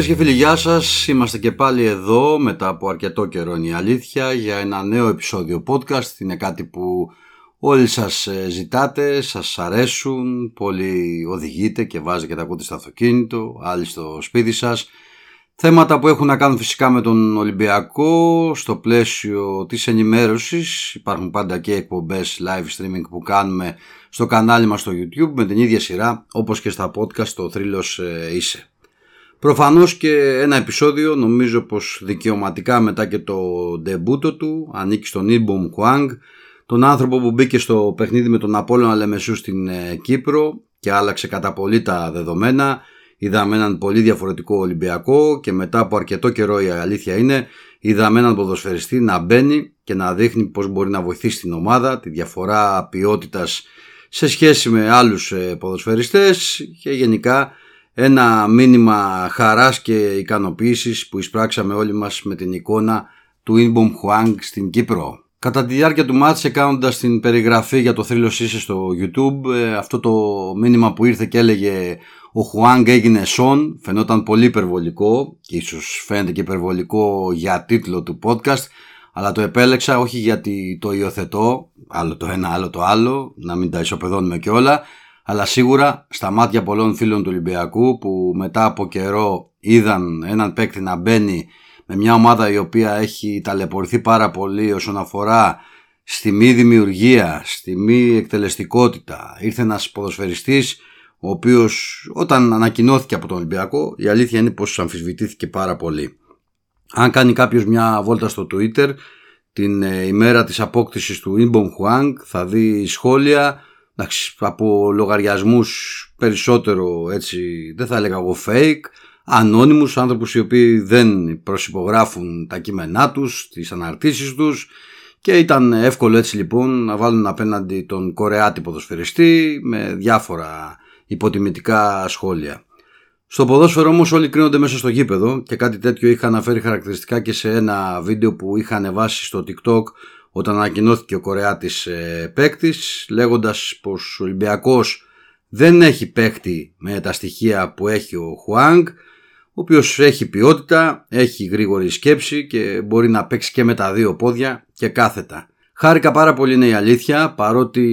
Φίλες και φίλοι γεια σας, είμαστε και πάλι εδώ μετά από αρκετό καιρό είναι η αλήθεια για ένα νέο επεισόδιο podcast. Είναι κάτι που όλοι σας ε, ζητάτε, σας αρέσουν, πολύ οδηγείτε και βάζετε και τα ακούτε στο αυτοκίνητο, άλλοι στο σπίτι σας. Θέματα που έχουν να κάνουν φυσικά με τον Ολυμπιακό στο πλαίσιο της ενημέρωσης. Υπάρχουν πάντα και εκπομπές live streaming που κάνουμε στο κανάλι μας στο YouTube με την ίδια σειρά όπως και στα podcast το θρύλος ε, είσαι. Προφανώς και ένα επεισόδιο νομίζω πως δικαιωματικά μετά και το ντεμπούτο του ανήκει στον Ιμπομ Χουάνγκ τον άνθρωπο που μπήκε στο παιχνίδι με τον Απόλλωνα Λεμεσού στην ε, Κύπρο και άλλαξε κατά πολύ τα δεδομένα. Είδαμε έναν πολύ διαφορετικό Ολυμπιακό και μετά από αρκετό καιρό η αλήθεια είναι είδαμε έναν ποδοσφαιριστή να μπαίνει και να δείχνει πως μπορεί να βοηθήσει την ομάδα τη διαφορά ποιότητας σε σχέση με άλλους ε, ποδοσφαιριστές και γενικά ένα μήνυμα χαράς και ικανοποίησης που εισπράξαμε όλοι μας με την εικόνα του Ινμπομ Χουάνγκ στην Κύπρο. Κατά τη διάρκεια του μάτσε κάνοντας την περιγραφή για το θρύλος είσαι στο YouTube ε, αυτό το μήνυμα που ήρθε και έλεγε ο Χουάνγκ έγινε Σον φαινόταν πολύ υπερβολικό και ίσως φαίνεται και υπερβολικό για τίτλο του podcast αλλά το επέλεξα όχι γιατί το υιοθετώ άλλο το ένα άλλο το άλλο να μην τα ισοπεδώνουμε και όλα αλλά σίγουρα στα μάτια πολλών φίλων του Ολυμπιακού που μετά από καιρό είδαν έναν παίκτη να μπαίνει με μια ομάδα η οποία έχει ταλαιπωρηθεί πάρα πολύ όσον αφορά στη μη δημιουργία, στη μη εκτελεστικότητα. Ήρθε ένας ποδοσφαιριστής ο οποίος όταν ανακοινώθηκε από τον Ολυμπιακό η αλήθεια είναι πως αμφισβητήθηκε πάρα πολύ. Αν κάνει κάποιος μια βόλτα στο Twitter την ε, ημέρα της απόκτησης του Ιμπομ Χουάνγκ θα δει σχόλια εντάξει, από λογαριασμούς περισσότερο έτσι δεν θα έλεγα εγώ fake ανώνυμους άνθρωπους οι οποίοι δεν προσυπογράφουν τα κείμενά τους, τις αναρτήσεις τους και ήταν εύκολο έτσι λοιπόν να βάλουν απέναντι τον Κορεάτη ποδοσφαιριστή με διάφορα υποτιμητικά σχόλια. Στο ποδόσφαιρο όμως όλοι κρίνονται μέσα στο γήπεδο και κάτι τέτοιο είχα αναφέρει χαρακτηριστικά και σε ένα βίντεο που είχα ανεβάσει στο TikTok όταν ανακοινώθηκε ο Κορεάτης ε, παίκτης, λέγοντας πως ο Ολυμπιακός δεν έχει παίκτη με τα στοιχεία που έχει ο Χουάνγκ ο οποίος έχει ποιότητα, έχει γρήγορη σκέψη και μπορεί να παίξει και με τα δύο πόδια και κάθετα. Χάρηκα πάρα πολύ είναι η αλήθεια παρότι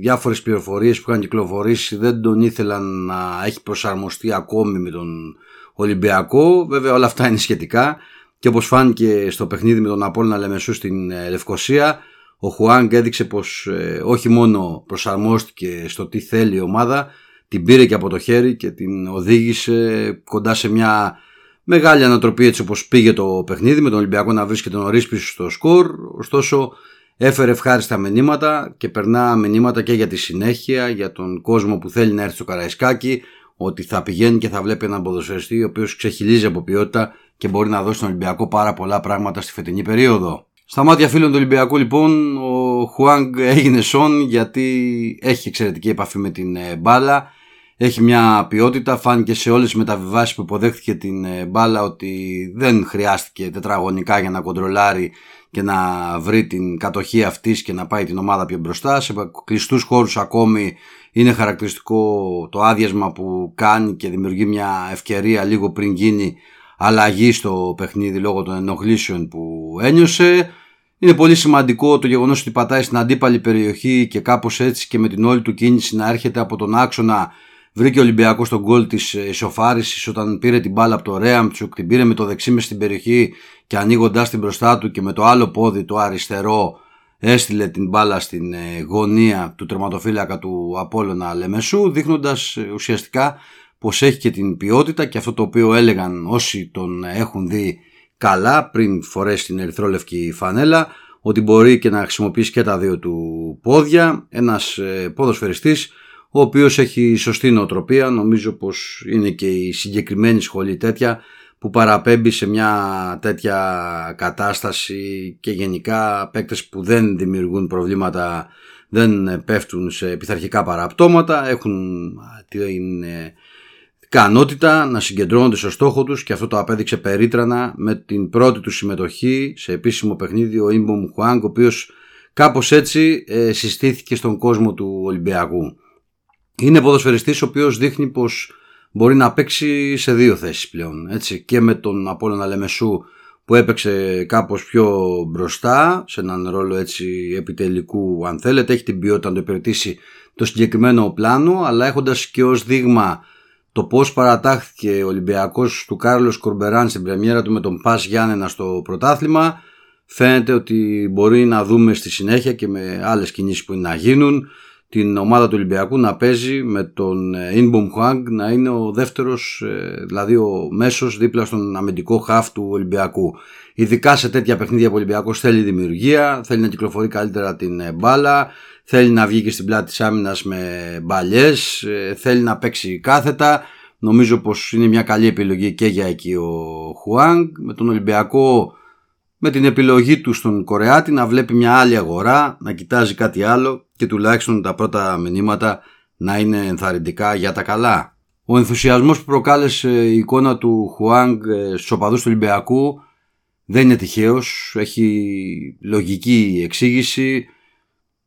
διάφορες πληροφορίες που είχαν κυκλοφορήσει δεν τον ήθελαν να έχει προσαρμοστεί ακόμη με τον Ολυμπιακό. Βέβαια όλα αυτά είναι σχετικά και όπως φάνηκε στο παιχνίδι με τον Απόλλωνα Λεμεσού στην ε, Λευκοσία ο Χουάνγκ έδειξε πως ε, όχι μόνο προσαρμόστηκε στο τι θέλει η ομάδα την πήρε και από το χέρι και την οδήγησε κοντά σε μια μεγάλη ανατροπή έτσι όπως πήγε το παιχνίδι με τον Ολυμπιακό να βρίσκεται νωρίς πίσω στο σκορ. Ωστόσο έφερε ευχάριστα μηνύματα και περνά μηνύματα και για τη συνέχεια για τον κόσμο που θέλει να έρθει στο Καραϊσκάκι ότι θα πηγαίνει και θα βλέπει έναν ποδοσφαιριστή ο οποίος ξεχυλίζει από ποιότητα και μπορεί να δώσει στον Ολυμπιακό πάρα πολλά πράγματα στη φετινή περίοδο. Στα μάτια φίλων του Ολυμπιακού λοιπόν ο Χουάνγκ έγινε σον γιατί έχει εξαιρετική επαφή με την ε, μπάλα έχει μια ποιότητα, φάνηκε σε όλες τις μεταβιβάσεις που υποδέχθηκε την ε, μπάλα ότι δεν χρειάστηκε τετραγωνικά για να κοντρολάρει και να βρει την κατοχή αυτής και να πάει την ομάδα πιο μπροστά. Σε κλειστούς χώρους ακόμη είναι χαρακτηριστικό το άδειασμα που κάνει και δημιουργεί μια ευκαιρία λίγο πριν γίνει αλλαγή στο παιχνίδι λόγω των ενοχλήσεων που ένιωσε. Είναι πολύ σημαντικό το γεγονός ότι πατάει στην αντίπαλη περιοχή και κάπως έτσι και με την όλη του κίνηση να έρχεται από τον άξονα Βρήκε ο Ολυμπιακός τον γκολ της ισοφάριση όταν πήρε την μπάλα από το Ρέαμτσουκ, την πήρε με το δεξί μες στην περιοχή και ανοίγοντα την μπροστά του και με το άλλο πόδι το αριστερό έστειλε την μπάλα στην ε, γωνία του τερματοφύλακα του Απόλλωνα Λεμεσού δείχνοντας ε, ουσιαστικά πως έχει και την ποιότητα και αυτό το οποίο έλεγαν όσοι τον έχουν δει καλά πριν φορέσει την ερυθρόλευκη φανέλα ότι μπορεί και να χρησιμοποιήσει και τα δύο του πόδια. Ένας ε, ποδοσφαιριστής ο οποίος έχει σωστή νοοτροπία, νομίζω πως είναι και η συγκεκριμένη σχολή τέτοια που παραπέμπει σε μια τέτοια κατάσταση και γενικά παίκτες που δεν δημιουργούν προβλήματα, δεν πέφτουν σε πειθαρχικά παραπτώματα, έχουν την ικανότητα να συγκεντρώνονται στο στόχο τους και αυτό το απέδειξε περίτρανα με την πρώτη τους συμμετοχή σε επίσημο παιχνίδι ο Ιμπομ Χουάνγκ ο οποίος κάπως έτσι ε, συστήθηκε στον κόσμο του Ολυμπιακού. Είναι ποδοσφαιριστής ο οποίος δείχνει πως μπορεί να παίξει σε δύο θέσεις πλέον. Έτσι, και με τον Απόλλωνα Λεμεσού που έπαιξε κάπως πιο μπροστά σε έναν ρόλο έτσι επιτελικού αν θέλετε έχει την ποιότητα να το υπηρετήσει το συγκεκριμένο πλάνο αλλά έχοντας και ως δείγμα το πώς παρατάχθηκε ο Ολυμπιακός του Κάρλος Κορμπεράν στην πρεμιέρα του με τον Πας Γιάννενα στο πρωτάθλημα φαίνεται ότι μπορεί να δούμε στη συνέχεια και με άλλες κινήσεις που είναι να γίνουν την ομάδα του Ολυμπιακού να παίζει με τον Inbom Huang να είναι ο δεύτερος, ε, δηλαδή ο μέσος δίπλα στον αμυντικό χαφ του Ολυμπιακού. Ειδικά σε τέτοια παιχνίδια που ο Ολυμπιακός θέλει δημιουργία, θέλει να κυκλοφορεί καλύτερα την ε, μπάλα, θέλει να βγει και στην πλάτη της άμυνας με μπαλιές, ε, θέλει να παίξει κάθετα. Νομίζω πως είναι μια καλή επιλογή και για εκεί ο Χουάνγκ. Με τον Ολυμπιακό με την επιλογή του στον Κορεάτη να βλέπει μια άλλη αγορά, να κοιτάζει κάτι άλλο και τουλάχιστον τα πρώτα μηνύματα να είναι ενθαρρυντικά για τα καλά. Ο ενθουσιασμός που προκάλεσε η εικόνα του Χουάνγκ ε, στους οπαδούς του Ολυμπιακού δεν είναι τυχαίος, έχει λογική εξήγηση.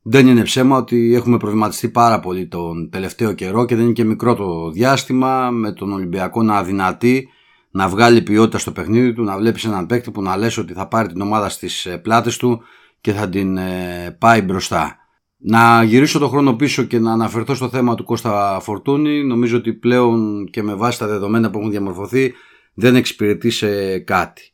Δεν είναι ψέμα ότι έχουμε προβληματιστεί πάρα πολύ τον τελευταίο καιρό και δεν είναι και μικρό το διάστημα με τον Ολυμπιακό να αδυνατεί να βγάλει ποιότητα στο παιχνίδι του, να βλέπεις έναν παίκτη που να λες ότι θα πάρει την ομάδα στις ε, πλάτες του και θα την ε, πάει μπροστά. Να γυρίσω το χρόνο πίσω και να αναφερθώ στο θέμα του Κώστα Φορτούνη. Νομίζω ότι πλέον και με βάση τα δεδομένα που έχουν διαμορφωθεί δεν εξυπηρετεί σε κάτι.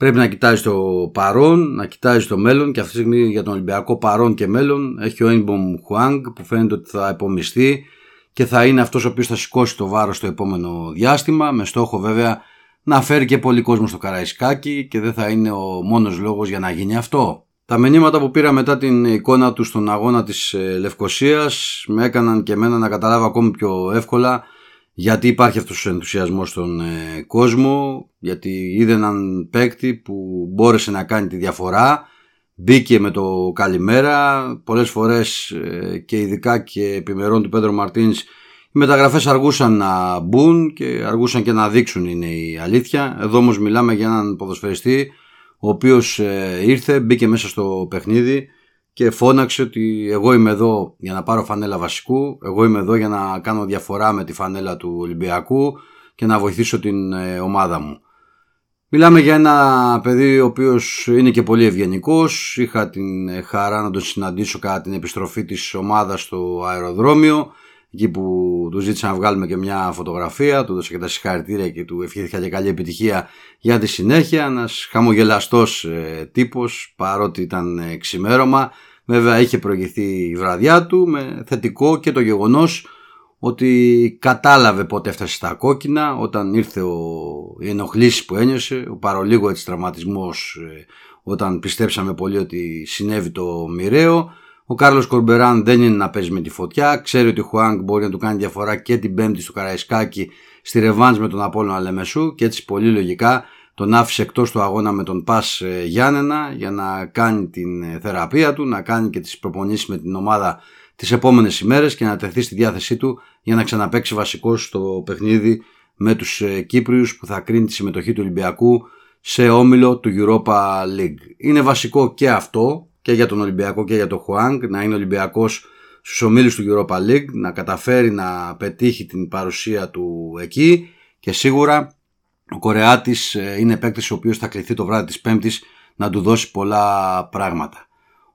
Πρέπει να κοιτάζει το παρόν, να κοιτάζει το μέλλον και αυτή τη στιγμή για τον Ολυμπιακό παρόν και μέλλον έχει ο Έινμπομ Χουάνγκ που φαίνεται ότι θα επομιστεί και θα είναι αυτός ο οποίος θα σηκώσει το βάρος στο επόμενο διάστημα με στόχο βέβαια να φέρει και πολύ κόσμο στο Καραϊσκάκι και δεν θα είναι ο μόνος λόγος για να γίνει αυτό. Τα μηνύματα που πήρα μετά την εικόνα του στον αγώνα της ε, Λευκοσίας με έκαναν και εμένα να καταλάβω ακόμη πιο εύκολα γιατί υπάρχει αυτός ο ενθουσιασμός στον ε, κόσμο γιατί είδε έναν παίκτη που μπόρεσε να κάνει τη διαφορά μπήκε με το καλημέρα πολλές φορές ε, και ειδικά και επιμερών του Πέντρο Μαρτίνς οι μεταγραφές αργούσαν να μπουν και αργούσαν και να δείξουν είναι η αλήθεια. Εδώ όμως μιλάμε για έναν ποδοσφαιριστή ο οποίος ε, ήρθε, μπήκε μέσα στο παιχνίδι και φώναξε ότι εγώ είμαι εδώ για να πάρω φανέλα βασικού, εγώ είμαι εδώ για να κάνω διαφορά με τη φανέλα του Ολυμπιακού και να βοηθήσω την ε, ομάδα μου. Μιλάμε για ένα παιδί ο οποίος είναι και πολύ ευγενικός, είχα την ε, χαρά να τον συναντήσω κατά την επιστροφή της ομάδας στο αεροδρόμιο εκεί που του ζήτησα να βγάλουμε και μια φωτογραφία, του δώσα και τα συγχαρητήρια και του ευχήθηκα και καλή επιτυχία για τη συνέχεια. Ένας χαμογελαστός ε, τύπος, παρότι ήταν ε, ξημέρωμα. Βέβαια είχε προηγηθεί η βραδιά του με θετικό και το γεγονός ότι κατάλαβε πότε έφτασε στα κόκκινα όταν ήρθε ο, η ενοχλήση που ένιωσε, ο παρολίγο έτσι τραυματισμός ε, όταν πιστέψαμε πολύ ότι συνέβη το μοιραίο ο Κάρλος Κορμπεράν δεν είναι να παίζει με τη φωτιά. Ξέρει ότι ο Χουάνγκ μπορεί να του κάνει διαφορά και την Πέμπτη στο Καραϊσκάκι στη ρεβάνς με τον Απόλλωνα Αλεμεσού και έτσι πολύ λογικά τον άφησε εκτός του αγώνα με τον Πας ε, Γιάννενα για να κάνει την ε, θεραπεία του, να κάνει και τις προπονήσεις με την ομάδα τις επόμενες ημέρες και να τεθεί στη διάθεσή του για να ξαναπέξει βασικός στο παιχνίδι με τους ε, Κύπριους που θα κρίνει τη συμμετοχή του Ολυμπιακού σε όμιλο του Europa League. Είναι βασικό και αυτό και για τον Ολυμπιακό και για τον Χουάνγκ να είναι Ολυμπιακός στους ομίλους του Europa League να καταφέρει να πετύχει την παρουσία του εκεί και σίγουρα ο Κορεάτης ε, είναι παίκτης ο οποίος θα κληθεί το βράδυ της Πέμπτης να του δώσει πολλά πράγματα.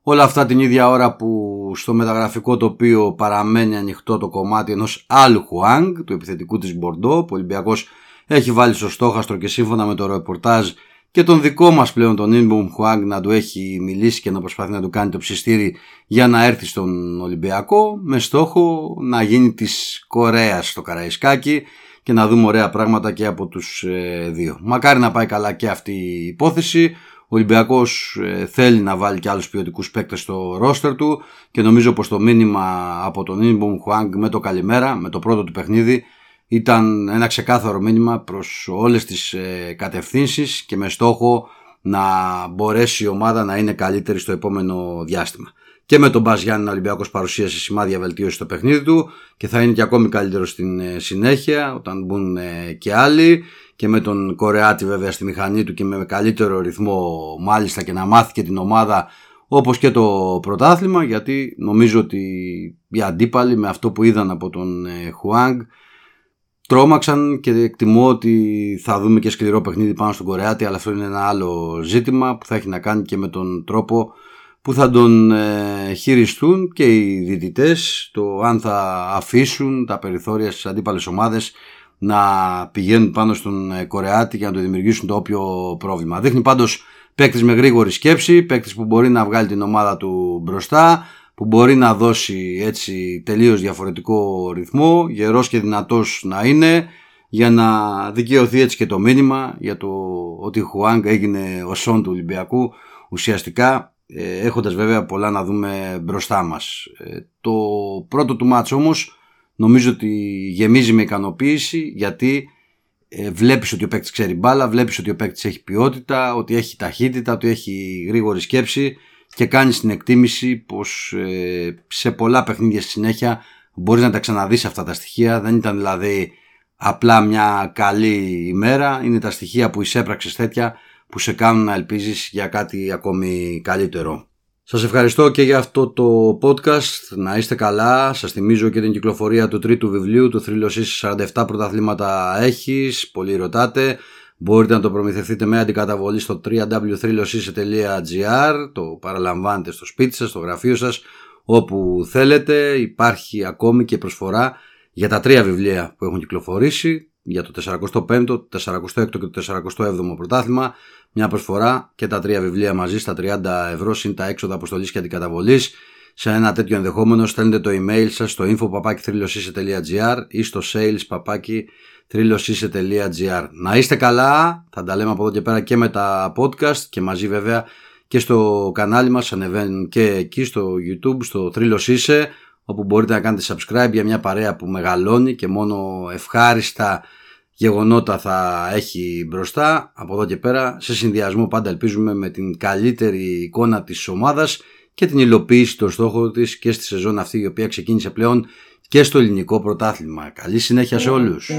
Όλα αυτά την ίδια ώρα που στο μεταγραφικό τοπίο παραμένει ανοιχτό το κομμάτι ενός άλλου Χουάνγκ, του επιθετικού της Μπορντό, που ο Ολυμπιακός έχει βάλει στο στόχαστρο και σύμφωνα με το ρεπορτάζ και τον δικό μας πλέον τον Ινμπομ Χουάγκ να του έχει μιλήσει και να προσπαθεί να του κάνει το ψιστήρι για να έρθει στον Ολυμπιακό με στόχο να γίνει της Κορέας στο Καραϊσκάκι και να δούμε ωραία πράγματα και από τους ε, δύο. Μακάρι να πάει καλά και αυτή η υπόθεση. Ο Ολυμπιακός ε, θέλει να βάλει και άλλους ποιοτικούς παίκτες στο ρόστερ του και νομίζω πως το μήνυμα από τον Ινμπομ Χουάγκ με το καλημέρα, με το πρώτο του παιχνίδι ήταν ένα ξεκάθαρο μήνυμα προς όλες τις ε, κατευθύνσεις και με στόχο να μπορέσει η ομάδα να είναι καλύτερη στο επόμενο διάστημα. Και με τον Μπας Γιάννη ο Ολυμπιακός παρουσίασε σημάδια βελτίωσης στο παιχνίδι του και θα είναι και ακόμη καλύτερος στην ε, συνέχεια όταν μπουν ε, και άλλοι και με τον Κορεάτη βέβαια στη μηχανή του και με καλύτερο ρυθμό μάλιστα και να μάθει και την ομάδα όπως και το πρωτάθλημα γιατί νομίζω ότι οι αντίπαλοι με αυτό που είδαν από τον Χουάνγκ τρόμαξαν και εκτιμώ ότι θα δούμε και σκληρό παιχνίδι πάνω στον Κορεάτη αλλά αυτό είναι ένα άλλο ζήτημα που θα έχει να κάνει και με τον τρόπο που θα τον ε, χειριστούν και οι διαιτητές το αν θα αφήσουν τα περιθώρια στις αντίπαλες ομάδες να πηγαίνουν πάνω στον ε, Κορεάτη και να το δημιουργήσουν το όποιο πρόβλημα. Δείχνει πάντως παίκτης με γρήγορη σκέψη, παίκτης που μπορεί να βγάλει την ομάδα του μπροστά, που μπορεί να δώσει έτσι τελείως διαφορετικό ρυθμό, γερός και δυνατός να είναι, για να δικαιωθεί έτσι και το μήνυμα για το ότι ο Χουάνγκ έγινε ο σόν του Ολυμπιακού ουσιαστικά ε, έχοντας βέβαια πολλά να δούμε μπροστά μας. Ε, το πρώτο του μάτς όμως νομίζω ότι γεμίζει με ικανοποίηση γιατί ε, βλέπεις ότι ο παίκτης ξέρει μπάλα, βλέπεις ότι ο παίκτης έχει ποιότητα, ότι έχει ταχύτητα, ότι έχει γρήγορη σκέψη και κάνεις την εκτίμηση πως ε, σε πολλά παιχνίδια στη συνέχεια μπορείς να τα ξαναδείς αυτά τα στοιχεία. Δεν ήταν δηλαδή απλά μια καλή ημέρα, είναι τα στοιχεία που εισέπραξες τέτοια που σε κάνουν να ελπίζεις για κάτι ακόμη καλύτερο. Σας ευχαριστώ και για αυτό το podcast. Να είστε καλά. Σας θυμίζω και την κυκλοφορία του τρίτου βιβλίου του Θρύλος 47 πρωταθλήματα έχεις. Πολύ ρωτάτε. Μπορείτε να το προμηθευτείτε με αντικαταβολή στο www.thrilosise.gr Το παραλαμβάνετε στο σπίτι σας, στο γραφείο σας, όπου θέλετε. Υπάρχει ακόμη και προσφορά για τα τρία βιβλία που έχουν κυκλοφορήσει για το 45ο, το 46ο και το 47ο πρωτάθλημα. Μια προσφορά και τα τρία βιβλία μαζί στα 30 ευρώ συν τα έξοδα αποστολής και αντικαταβολής. Σε ένα τέτοιο ενδεχόμενο στέλνετε το email σας στο info.thrilosise.gr ή στο sales.thrilosise.gr Να είστε καλά, θα τα λέμε από εδώ και πέρα και με τα podcast και μαζί βέβαια και στο κανάλι μας ανεβαίνουν και εκεί στο YouTube, στο Thrilosise όπου μπορείτε να κάνετε subscribe για μια παρέα που μεγαλώνει και μόνο ευχάριστα γεγονότα θα έχει μπροστά. Από εδώ και πέρα σε συνδυασμό πάντα ελπίζουμε με την καλύτερη εικόνα της ομάδας και την υλοποίηση των στόχων της και στη σεζόν αυτή η οποία ξεκίνησε πλέον και στο ελληνικό πρωτάθλημα. Καλή συνέχεια σε όλους.